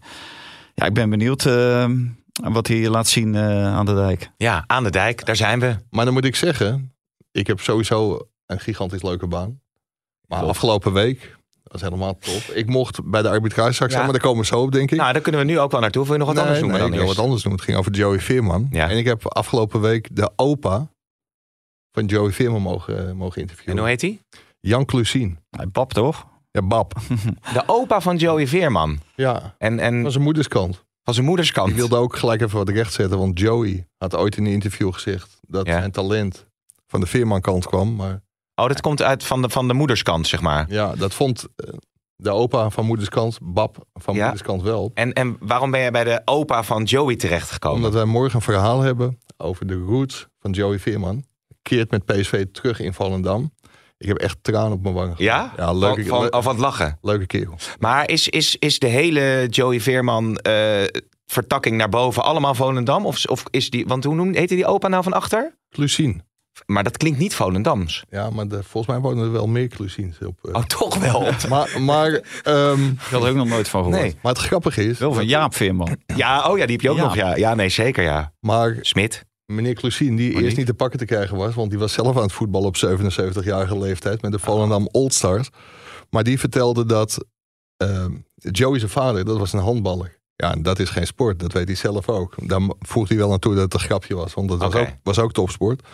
ja, ik ben benieuwd eh, wat hij laat zien eh, aan de dijk. Ja, aan de dijk, daar zijn we. Maar dan moet ik zeggen, ik heb sowieso een gigantisch leuke baan. Maar afgelopen week, dat is helemaal top. Ik mocht bij de arbitrage straks Ja. zijn, maar daar komen we zo op, denk ik. Nou, daar kunnen we nu ook wel naartoe. Wil je nog wat Nee, anders noemen nee, dan ik wil wat anders doen. Het ging over Joey Veerman. Ja. En ik heb afgelopen week de opa van Joey Veerman mogen, mogen En interviewen. hoe heet hij? Jan Clusien. Hij pap toch? Ja, Bab. De opa van Joey Veerman. Ja, En, en van zijn moederskant. Van zijn moederskant. Ik wilde ook gelijk even wat recht zetten, want Joey had ooit in een interview gezegd dat Ja. zijn talent van de Veerman-kant kwam. Maar Oh, dat komt uit van de, van de moederskant, zeg maar. ja, dat vond eh, de opa van moederskant, Bab van Ja. moederskant wel. En, en waarom ben jij bij de opa van Joey terechtgekomen? Omdat wij morgen een verhaal hebben over de roots van Joey Veerman. Keert met PSV terug in Volendam. Ik heb echt tranen op mijn wangen. Ja? Ja, leuke, van, van, le- of van het lachen. leuke kerel. Maar is, is, is de hele Joey Veerman eh, vertakking naar boven allemaal Volendam? Of, of is die, want hoe noemde, heette die opa nou van achter? Klusien. Maar dat klinkt niet Volendams. Ja, maar de, volgens mij wonen er wel meer Klusiens op. eh. Oh, toch wel? Maar, maar, ehm, Ik had er ook nog nooit van gehoord. Nee. maar het grappige is... Wel van Jaap Veerman. Ja, oh ja, die heb je ook Ja. nog. Ja. ja, nee, zeker ja. Maar Smit. Meneer Klusien, die Monique. eerst niet te pakken te krijgen was... want die was zelf aan het voetballen op 77-jarige leeftijd... met de Volendam Old Stars. Maar die vertelde dat ehm, Joey zijn vader, dat was een handballer. Ja, en dat is geen sport, dat weet hij zelf ook. Daar voegt hij wel naartoe dat het een grapje was, want dat was, Oké. ook, was ook topsport.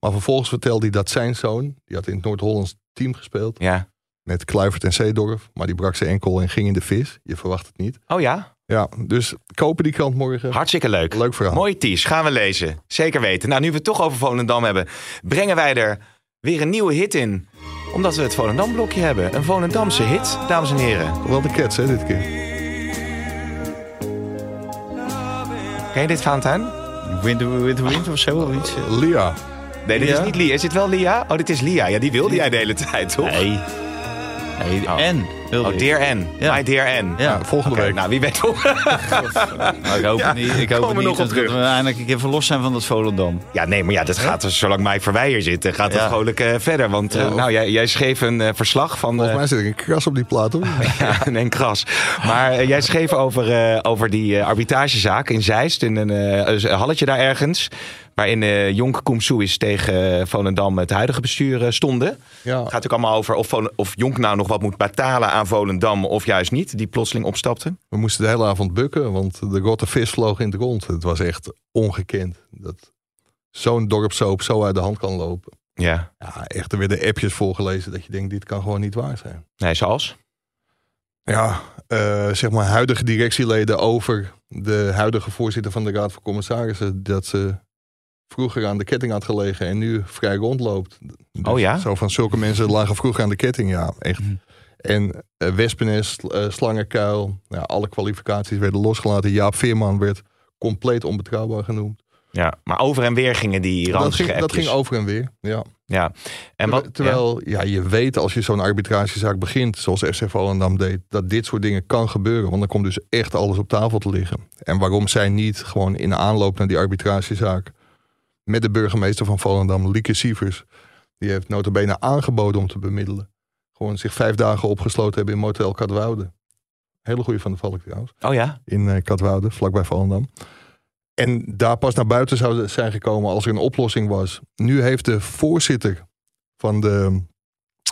Maar vervolgens vertelde hij dat zijn zoon, die had in het Noord-Hollands team gespeeld... Ja. met Kluivert en Zeedorf, maar die brak zijn enkel en ging in de vis. Je verwacht het niet. Oh ja, Ja, dus kopen die krant morgen. hartstikke leuk. Leuk verhaal. Mooie tease, gaan we lezen. Zeker weten. Nou, nu we het toch over Volendam hebben, brengen wij er weer een nieuwe hit in. Omdat we het Volendam-blokje hebben. Een Volendamse hit, dames en heren. Wel de Cats, hè, dit keer. Ken je dit, Valentijn? Wind, wind, wind of zo of iets. Lia. Nee, dit Lia? is niet Lia. Is dit wel Lia? Oh, dit is Lia. Ja, die wilde jij de hele tijd, toch? Nee. Nee, Oh. en. Wilde Oh. Dear N. Ja. My Dear N. Ja, Ja, volgende week. nou, wie weet toch? maar ik hoop Ja, het niet. Ik hoop het niet nog dat, we eindelijk een keer verlost zijn van dat Volendam. Ja, nee, maar ja, dat gaat dus, zolang Mike Verweijer zit, gaat het Ja. vrolijk eh, verder. Want eh, nou, jij, jij schreef een eh, verslag van... Volgens mij zit ik een kras op die plaat, hoor. Ja, en kras. Maar jij schreef over, eh, over die eh, arbitragezaak in Zeist. In een eh, een halletje daar ergens. Waarin eh Jonk Koemsoes tegen Volendam het huidige bestuur stonden. Het Ja, gaat natuurlijk allemaal over of, of Jonk nou nog wat moet betalen aan Volendam. Of juist niet, die plotseling opstapte. we moesten de hele avond bukken, want de rotte vis vloog in het rond. Het was echt ongekend. Dat zo'n dorpsoop zo uit de hand kan lopen. Ja, Ja, echt, er werden appjes voorgelezen dat je denkt, dit kan gewoon niet waar zijn. nee, zoals? Ja, eh, zeg maar huidige directieleden over de huidige voorzitter van de Raad van Commissarissen. Dat ze vroeger aan de ketting had gelegen en nu vrij rondloopt. Dus Oh ja? Zo van zulke mensen lagen vroeger aan de ketting, ja, echt. Mhm. En eh Wespennest, eh, Slangenkuil, ja, alle kwalificaties werden losgelaten. Jaap Veerman werd compleet onbetrouwbaar genoemd. Ja, maar over en weer gingen die Dat dat ging over en weer, ja. Ja, en wat, Terwijl ja. je weet als je zo'n arbitragezaak begint, zoals FC Volendam deed, dat dit soort dingen kan gebeuren. Want dan komt dus echt alles op tafel te liggen. En waarom zij niet gewoon in aanloop naar die arbitragezaak met de burgemeester van Volendam, Lieke Sievers, die heeft notabene aangeboden om te bemiddelen. Gewoon zich vijf dagen opgesloten hebben in Motel Katwoude. Hele goede van de Valk trouwens. Oh ja? In eh, Katwoude, vlakbij Volendam. En daar pas naar buiten zou zijn gekomen als er een oplossing was. Nu heeft de voorzitter van de,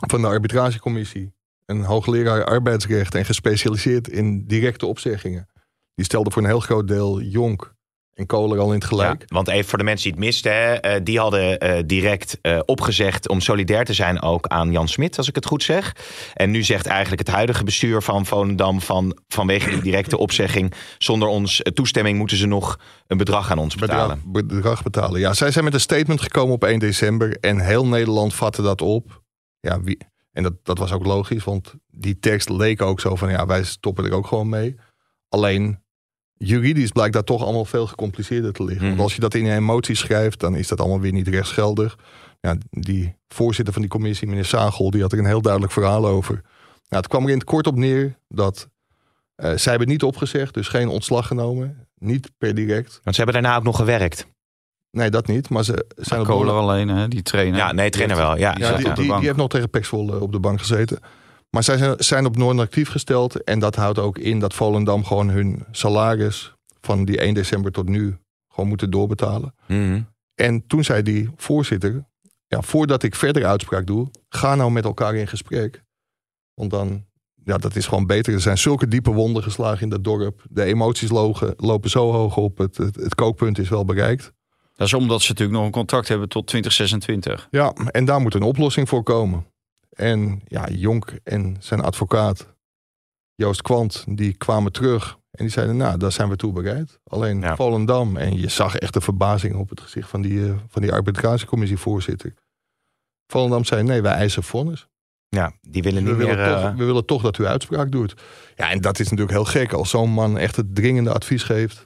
van de arbitragecommissie, een hoogleraar arbeidsrecht en gespecialiseerd in directe opzeggingen. Die stelde voor een heel groot deel Jonk en Kohler al in het gelijk. Ja, want even voor de mensen die het misten, hè, eh, die hadden eh, direct eh, opgezegd om solidair te zijn ook aan Jan Smit, als ik het goed zeg. En nu zegt eigenlijk het huidige bestuur van Volendam van vanwege die directe opzegging, zonder ons toestemming moeten ze nog een bedrag aan ons betalen. Bedrag, bedrag betalen. Ja, zij zijn met een statement gekomen op 1 december en heel Nederland vatte dat op. Ja, wie, en dat, dat was ook logisch, want die tekst leek ook zo van ja, wij stoppen er ook gewoon mee. Alleen juridisch blijkt dat toch allemaal veel gecompliceerder te liggen. Mhm. Want als je dat in een emotie schrijft, dan is dat allemaal weer niet rechtsgeldig. Ja, die voorzitter van die commissie, meneer Sagel, die had er een heel duidelijk verhaal over. Nou, het kwam er in het kort op neer dat eh, zij hebben niet opgezegd, dus geen ontslag genomen. Niet per direct. Want ze hebben daarna ook nog gewerkt. Nee, dat niet. Maar ze zijn op Kolen alleen, hè, die trainer. Ja, nee, trainer wel. Ja, Die Ja, die, heeft nog tegen Pexvol op de bank gezeten. Maar zij zijn, op non-actief gesteld. En dat houdt ook in dat Volendam gewoon hun salaris van die 1 december tot nu gewoon moeten doorbetalen. Mhm. En toen zei die voorzitter, ja, voordat ik verder uitspraak doe, ga nou met elkaar in gesprek. Want dan, ja, dat is gewoon beter. Er zijn zulke diepe wonden geslagen in dat dorp. De emoties logen, lopen zo hoog op. Het, het, het kookpunt is wel bereikt. Dat is omdat ze natuurlijk nog een contract hebben tot 2026. Ja, en daar moet een oplossing voor komen. En ja, Jonk en zijn advocaat Joost Kwant, die kwamen terug. En die zeiden, nou, daar zijn we toe bereid. Alleen Ja. Volendam. En je zag echt de verbazing op het gezicht van die, eh, van die arbitratiecommissievoorzitter. Volendam zei, nee, wij eisen vonnis. Ja, die willen We niet meer... willen, eh, toch, we willen toch dat u uitspraak doet. Ja, en dat is natuurlijk heel gek. Als zo'n man echt het dringende advies geeft...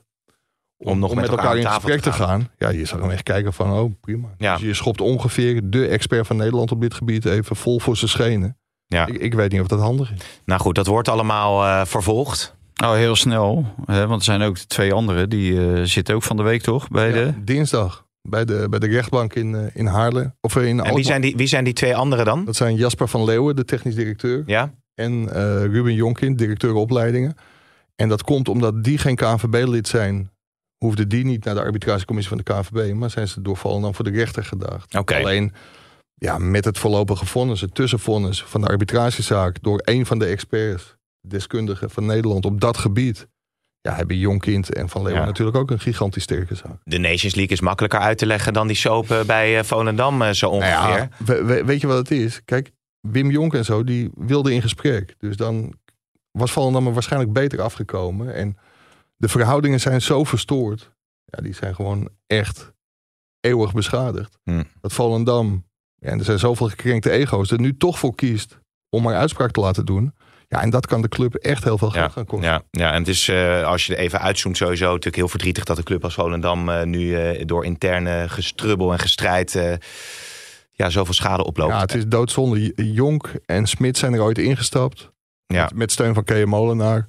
Om nog met elkaar in tafel gesprek te te gaan. Ja, je zag hem echt kijken van, oh prima. Ja. Dus je schopt ongeveer de expert van Nederland op dit gebied even vol voor zijn schenen. Ja. Ik, ik weet niet of dat handig is. Nou goed, dat wordt allemaal eh, vervolgd. Nou, heel snel. Hè, want er zijn ook twee anderen. Die eh, zitten ook van de week toch? Bij de... Dinsdag bij de, bij de rechtbank in, eh, in Haarlem. Of in En wie Alkmaar. zijn, die, wie zijn die twee anderen dan? Dat zijn Jasper van Leeuwen, de technisch directeur. Ja? En eh, Ruben Jonkin, directeur opleidingen. En dat komt omdat die geen KNVB-lid zijn. Hoefde die niet naar de arbitratiecommissie van de KNVB. Maar zijn ze door Volendam voor de rechter gedaagd. Alleen ja, met het voorlopige vonnis, het tussenvonnis van de arbitratiezaak. Door een van de experts, deskundigen van Nederland op dat gebied. Ja, hebben Jonkind en Van Leeuwen Ja. natuurlijk ook een gigantisch sterke zaak. De Nations League is makkelijker uit te leggen dan die soap eh, bij eh, Volendam eh, zo ongeveer. Nou ja, we- we- weet je wat het is? Kijk, Wim Jonk en zo, die wilden in gesprek. Dus dan was Volendam er waarschijnlijk beter afgekomen. En de verhoudingen zijn zo verstoord. Ja, die zijn gewoon echt eeuwig beschadigd. Hmm. Dat Volendam, ja, en er zijn zoveel gekrenkte ego's, er nu toch voor kiest om maar uitspraak te laten doen. Ja, en dat kan de club echt heel veel geld Ja, gaan kosten. ja, ja, en het is, eh, als je er even uitzoomt, sowieso natuurlijk heel verdrietig dat de club als Volendam eh, nu eh, door interne gestrubbel en gestrijd ja, zoveel schade oploopt. Ja, het is doodzonde. Jonk en Smit zijn er ooit ingestapt. Ja. Met, met steun van Kees Molenaar.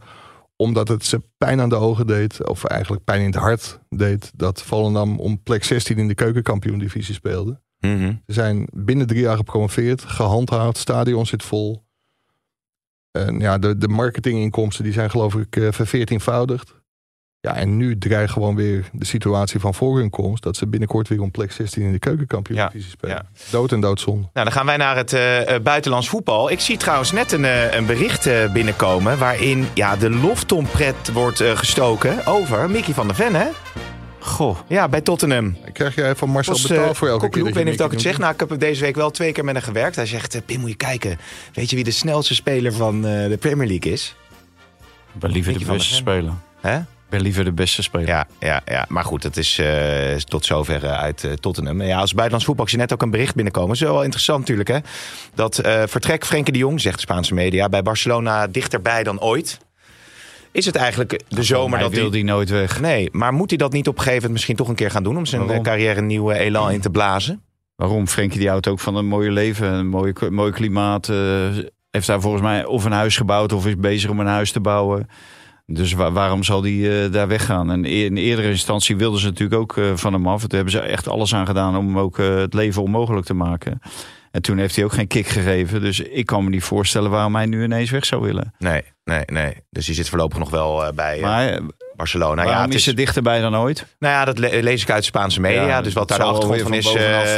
Omdat het ze pijn aan de ogen deed. Of eigenlijk pijn in het hart deed. Dat Volendam om plek 16 in de keukenkampioen-divisie speelde. Mhm. Ze zijn binnen drie jaar gepromoveerd. Gehandhaafd. Stadion zit vol. En ja, de, de marketinginkomsten die zijn geloof ik eh, verveertienvoudigd. Ja, en nu dreigt gewoon weer de situatie van voor hun komst. Dat ze binnenkort weer om plek 16 in de keukenkampioen-divisie spelen. Dood en doodzonde. Nou, dan gaan wij naar het eh, eh, buitenlands voetbal. Ik zie trouwens net een, eh, een bericht eh, binnenkomen... waarin ja, de loftompret wordt eh, gestoken over Mickey van der Ven, hè? Goh. Ja, bij Tottenham. Krijg jij van Marcel Was, betaald eh, voor elke keer ik weet niet of dat ik het zeg. Nou, ik heb deze week wel twee keer met hem gewerkt. Hij zegt, Pim, moet je kijken. Weet je wie de snelste speler van eh, de Premier League is? Ik ben liever de Mickey beste speler. Hè? Ben liever de beste speler. Ja, ja, ja, maar goed, het is eh, tot zover eh, uit eh, Tottenham. Ja, als buitenlands voetbal, zie net ook een bericht binnenkomen. Dat is wel interessant natuurlijk, hè. Dat eh, vertrek Frenkie de Jong, zegt de Spaanse media, bij Barcelona dichterbij dan ooit. Is het eigenlijk de zomer Hij dat wil hij... die nooit weg. Nee, maar moet hij dat niet op een gegeven moment misschien toch een keer gaan doen... om zijn Waarom? carrière een nieuwe elan in te blazen? Waarom? Frenkie die houdt ook van een mooie leven, een mooie, mooi klimaat. heeft daar volgens mij of een huis gebouwd of is bezig om een huis te bouwen. Dus wa- waarom zal die eh, daar weggaan? En e- in eerdere instantie wilden ze natuurlijk ook eh, van hem af. Daar hebben ze echt alles aan gedaan om hem ook eh, het leven onmogelijk te maken. En toen heeft hij ook geen kick gegeven. Dus ik kan me niet voorstellen waarom hij nu ineens weg zou willen. Nee, nee, nee. Dus die zit voorlopig nog wel bij Maar Barcelona. waarom ja, het is is, dichterbij dan ooit? nou ja, dat le- lees ik uit de Spaanse media. Ja, dus wat daar de achtergrond van is,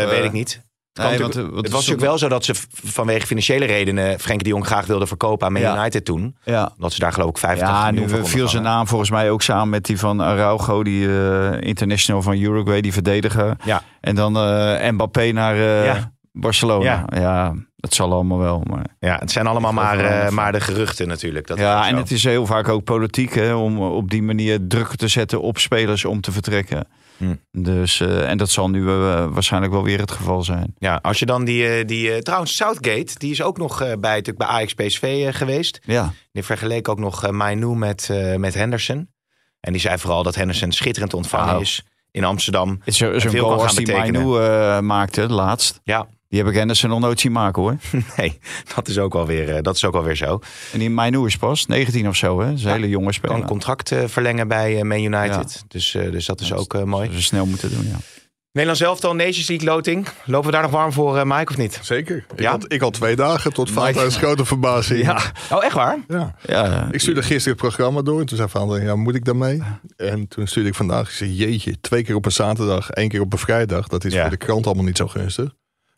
weet ik niet. Nee, want, eh, het was natuurlijk wel zo dat ze vanwege financiële redenen Frenkie de Jong graag wilden verkopen aan Man Ja. United toen. Ja. Omdat ze daar geloof ik 85 Ja, nu miljoen voor konden viel zijn naam volgens mij ook samen met die van Araujo, die eh, international van Uruguay, die verdediger. Ja. En dan eh, Mbappé naar eh, Ja. Barcelona. Ja. het zal allemaal wel. Maar... Ja, het zijn allemaal maar, maar de geruchten natuurlijk. Dat ja, en het is heel vaak ook politiek hè, om op die manier druk te zetten op spelers om te vertrekken. Hm. Dus, eh, en dat zal nu eh, waarschijnlijk wel weer het geval zijn. Ja, als je dan die, eh, die trouwens Southgate, die is ook nog bij, natuurlijk bij Ajax PSV geweest. Ja, Die vergeleek ook nog Mainu met, met Henderson. En die zei vooral dat Henderson schitterend ontvangen Nou. is in Amsterdam. het is veel kan als gaan die betekenen. Mainu maakte laatst. Ja, Die heb ik Henderson nog nooit zien maken hoor. nee, dat is ook wel weer, eh, dat is ook wel weer zo. En die Mainu is pas 19 of zo hè. Dat is een Ja, hele jonge Kan speler. een contract eh, verlengen bij eh, Man United. Dus, eh, dus dat is Ja, ook mooi. Dat ze snel moeten doen, ja. Nederlands elftal, Nations League loting. Lopen we daar nog warm voor, eh, Mike, of niet? Zeker. Ik, Ja? had, ik had twee dagen tot Valentijn's grote verbazing. Oh, echt waar? Ja. ja Ik stuurde gisteren het programma door en toen zei Valentijn, ja, moet ik daarmee? En toen stuurde ik vandaag, ik zei, jeetje, twee keer op een zaterdag, één keer op een vrijdag. Dat is Ja. voor de krant allemaal niet zo gunstig.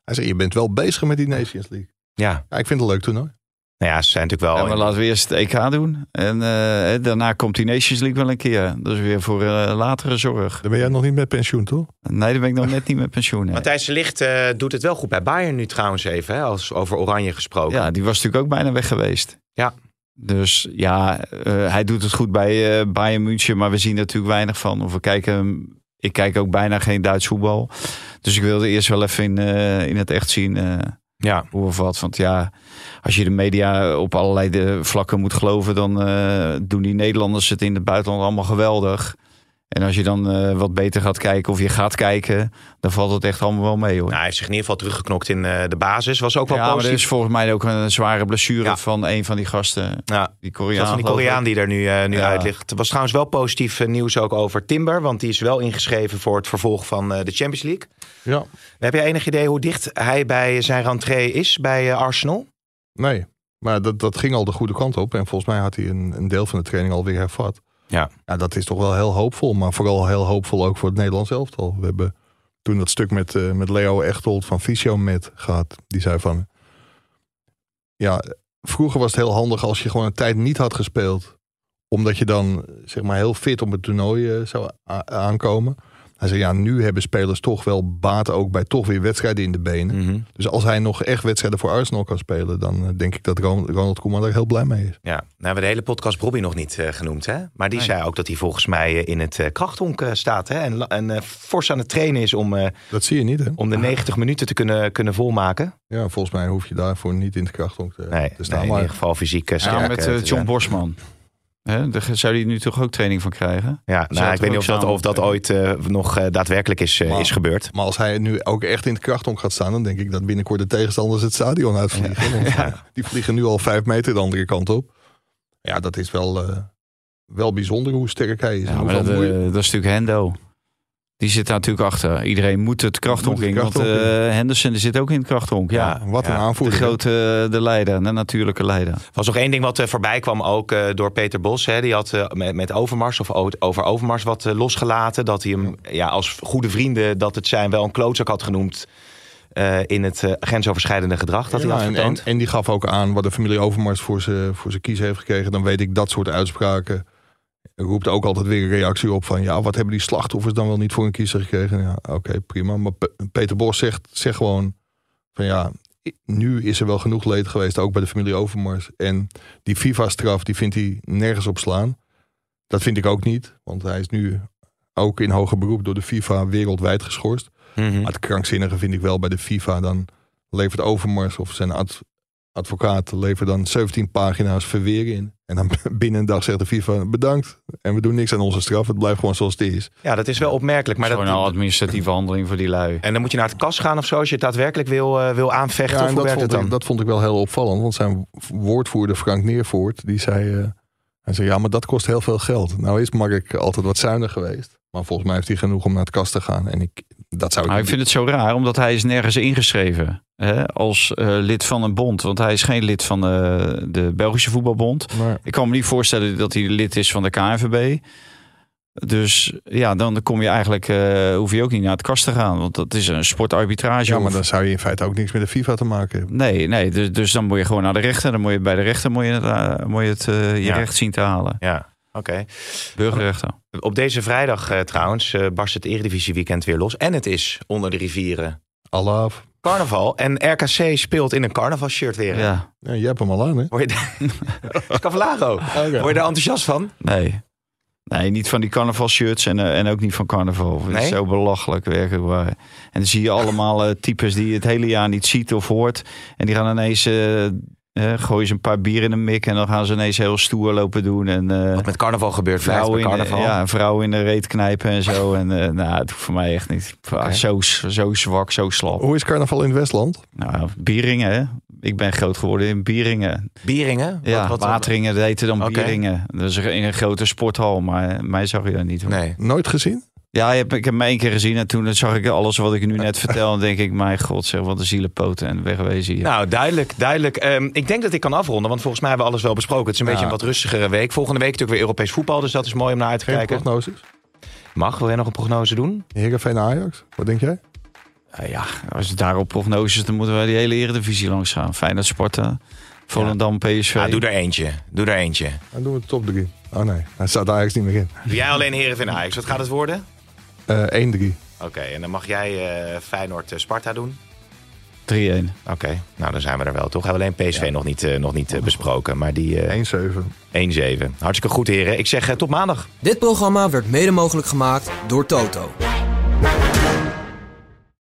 Hij zei, je bent wel bezig met die Nations League. Ja, Ja, ik vind het een leuk toernooi. Nou ja, ze zijn natuurlijk wel... Ja, maar laten we eerst het EK doen. En eh, daarna komt die Nations League wel een keer. Dat is weer voor eh, latere zorg. Dan ben jij nog niet met pensioen, toch? Nee, dan ben ik nog net niet met pensioen. nee. Matthijs de Ligt eh, doet het wel goed bij Bayern nu trouwens even, hè, als over Oranje gesproken. Ja, die was natuurlijk ook bijna weg geweest. Ja. Dus ja, eh, hij doet het goed bij eh, Bayern München, maar we zien er natuurlijk weinig van. Of we kijken, ik kijk ook bijna geen Duits voetbal. Dus ik wilde eerst wel even in, eh, in het echt zien eh, Ja. hoe of wat. Want ja, als je de media op allerlei de vlakken moet geloven, dan eh, doen die Nederlanders het in het buitenland allemaal geweldig. En als je dan eh, wat beter gaat kijken of je gaat kijken, dan valt het echt allemaal wel mee hoor. Nou, hij heeft zich in ieder geval teruggeknokt in eh, de basis. Was ook wel ja, maar er positief. is volgens mij ook een zware blessure Ja. van een van die gasten. Ja. Die Dat Koreaan. van die. Koreaan die er nu, eh, nu Ja. uit ligt. Er was trouwens wel positief nieuws ook over Timber. Want die is wel ingeschreven voor het vervolg van eh, de Champions League. Ja. Heb je enig idee hoe dicht hij bij zijn rentree is bij eh, Arsenal? Nee, maar dat, dat ging al de goede kant op. En volgens mij had hij een, een deel van de training alweer hervat. Ja. ja. Dat is toch wel heel hoopvol. Maar vooral heel hoopvol ook voor het Nederlands elftal. We hebben toen dat stuk met, eh, met Leo Echtold van Fysiomet gehad. Die zei van... Ja, vroeger was het heel handig als je gewoon een tijd niet had gespeeld. Omdat je dan zeg maar heel fit op het toernooi eh, zou aankomen. Hij zei ja, nu hebben spelers toch wel baat ook bij toch weer wedstrijden in de benen. Mhm. Dus als hij nog echt wedstrijden voor Arsenal kan spelen, dan eh, denk ik dat Ron- Ronald Koeman daar heel blij mee is. Ja, nou hebben we de hele podcast Robbie nog niet eh, genoemd. Hè? Maar die Nee. zei ook dat hij volgens mij eh, in het eh, krachthonk staat. Hè? En, fors aan het trainen is om, eh, Dat zie je niet, hè? om de 90 minuten te kunnen, kunnen volmaken. Ja, volgens mij hoef je daarvoor niet in de krachthonk te, Nee, te staan. nee, in maar ieder geval fysiek sterk Ja, met John zijn. Hè, daar zou hij nu toch ook training van krijgen? Ja, nou, het ik weet niet ook of dat, of dat ooit eh, nog eh, daadwerkelijk is, eh, Maar- is gebeurd. Maar als hij nu ook echt in de krachthonk gaat staan, dan denk ik dat binnenkort de tegenstanders het stadion uitvliegen. Want Die vliegen nu al vijf meter de andere kant op. Ja, dat is wel, eh, wel bijzonder hoe sterk hij is. Ja, dat is natuurlijk Hendo. Die zit daar natuurlijk achter. Iedereen moet het krachthonk Moet het in. Want eh, Henderson die zit ook in het krachthonk. Ja, wat een ja, de aanvoerder. hè? grote eh, de leider. De natuurlijke leider. Er was nog één ding wat eh, voorbij kwam ook eh, door Peter Bos. Hè. Die had met, met Overmars of over Overmars wat losgelaten. Dat hij hem ja, als goede vrienden dat het zijn wel een klootzak had genoemd. eh, in het eh, grensoverschrijdende gedrag dat hij had en, vertoond. en, en die gaf ook aan wat de familie Overmars voor zijn voor kiezen heeft gekregen. Dan weet ik dat soort uitspraken. Roept ook altijd weer een reactie op van ja, wat hebben die slachtoffers dan wel niet voor een kiezer gekregen? Ja, oké, prima. Maar Pe- Peter Bos zegt, zegt gewoon van ja, nu is er wel genoeg leed geweest, ook bij de familie Overmars. En die FIFA-straf, die vindt hij nergens op slaan. Dat vind ik ook niet, want hij is nu ook in hoger beroep door de FIFA wereldwijd geschorst. Mhm. Maar het krankzinnige vind ik wel bij de FIFA. Dan levert Overmars of zijn ad- advocaat levert dan 17 pagina's verweer in. En dan binnen een dag zegt de FIFA bedankt. En we doen niks aan onze straf. Het blijft gewoon zoals het is. Ja, dat is wel opmerkelijk. Maar dat, gewoon een administratieve handeling voor die lui. en dan moet je naar het kas gaan of zo als je het daadwerkelijk wil, eh, wil aanvechten. Ja, of dat het vond, dan? ik, dat vond ik wel heel opvallend. Want zijn woordvoerder Frank Neervoort, die zei... eh, hij zei, ja, maar dat kost heel veel geld. Nou is Mark altijd wat zuinig geweest. Maar volgens mij heeft hij genoeg om naar het kast te gaan. En ik, dat zou ik Maar ik vind het zo raar, omdat hij is nergens ingeschreven hè, als eh, lid van een bond. Want hij is geen lid van de, de Belgische voetbalbond. Maar Ik kan me niet voorstellen dat hij lid is van de KNVB. Dus ja, dan kom je eigenlijk, eh, hoef je ook niet naar het kast te gaan. Want dat is een sportarbitrage. ja, maar dan zou je in feite ook niks met de FIFA te maken hebben. Nee, nee dus, dus dan moet je gewoon naar de rechter. Dan moet je bij de rechter moet je het, eh, moet je het eh, je Ja. recht zien te halen. Ja, oké. Burgerrechter. Op deze vrijdag eh, trouwens eh, barst het Eredivisie weekend weer los. En het is onder de rivieren Allah af. Carnaval. En RKC speelt in een carnavalshirt weer. Ja, Ja, jij hebt hem al aan, hè? Word je Scavalago. Word je daar enthousiast van? nee. Nee, niet van die carnavalshirts en, eh, en ook niet van carnaval. Het Nee? is zo belachelijk, werkelijk waar. En dan zie je allemaal eh, types die je het hele jaar niet ziet of hoort. En die gaan ineens, eh, eh, gooien ze een paar bier in een mik... en dan gaan ze ineens heel stoer lopen doen. En, eh, Wat met carnaval gebeurt, vrouwen in, de, carnaval. ja, een vrouw in de reet knijpen en zo. En eh, nou, het hoeft voor mij echt niet. Ah, Zo, zo zwak, zo slap. Hoe is carnaval in het Westland? Nou, Bieringen, hè? Ik ben groot geworden in Bieringen. Bieringen? Ja, Wat- wat- Wateringen, dat heette dan. Bieringen. Dat is in een grote sporthal, maar mij zag je dat niet. Hoor. Nee. Nooit gezien? Ja, ik heb, ik heb hem één keer gezien en toen zag ik alles wat ik nu net vertel. En denk ik, mijn god, zeg, wat een zielenpoten en wegwezen hier. Nou, duidelijk, duidelijk. Ehm, ik denk dat ik kan afronden, want volgens mij hebben we alles wel besproken. Het is een Ja. beetje een wat rustigere week. Volgende week natuurlijk weer Europees voetbal, dus dat is mooi om naar uit te Geen kijken. prognoses? Mag, wil jij nog een prognose doen? Heerenveen Ajax? Wat denk jij? Eh, ja, als het daarop prognoses, dan moeten wij die hele eredivisie langs gaan. Feyenoord, Sparta, Volendam, PSV. Ja, doe er eentje. Doe er eentje. Dan doen we de top drie. Oh nee, hij staat Ajax niet meer in. Doe jij alleen Heerenveen Ajax. Wat gaat het worden? Eh 1-3. Oké, en dan mag jij eh, Feyenoord eh, Sparta doen. 3-1. Oké, nou dan zijn we er wel toch. Hebben we alleen PSV nog niet, eh, nog niet eh, besproken. Maar die eh 1-7. 1-7. Hartstikke goed heren. Ik zeg eh, tot maandag. Dit programma werd mede mogelijk gemaakt door Toto.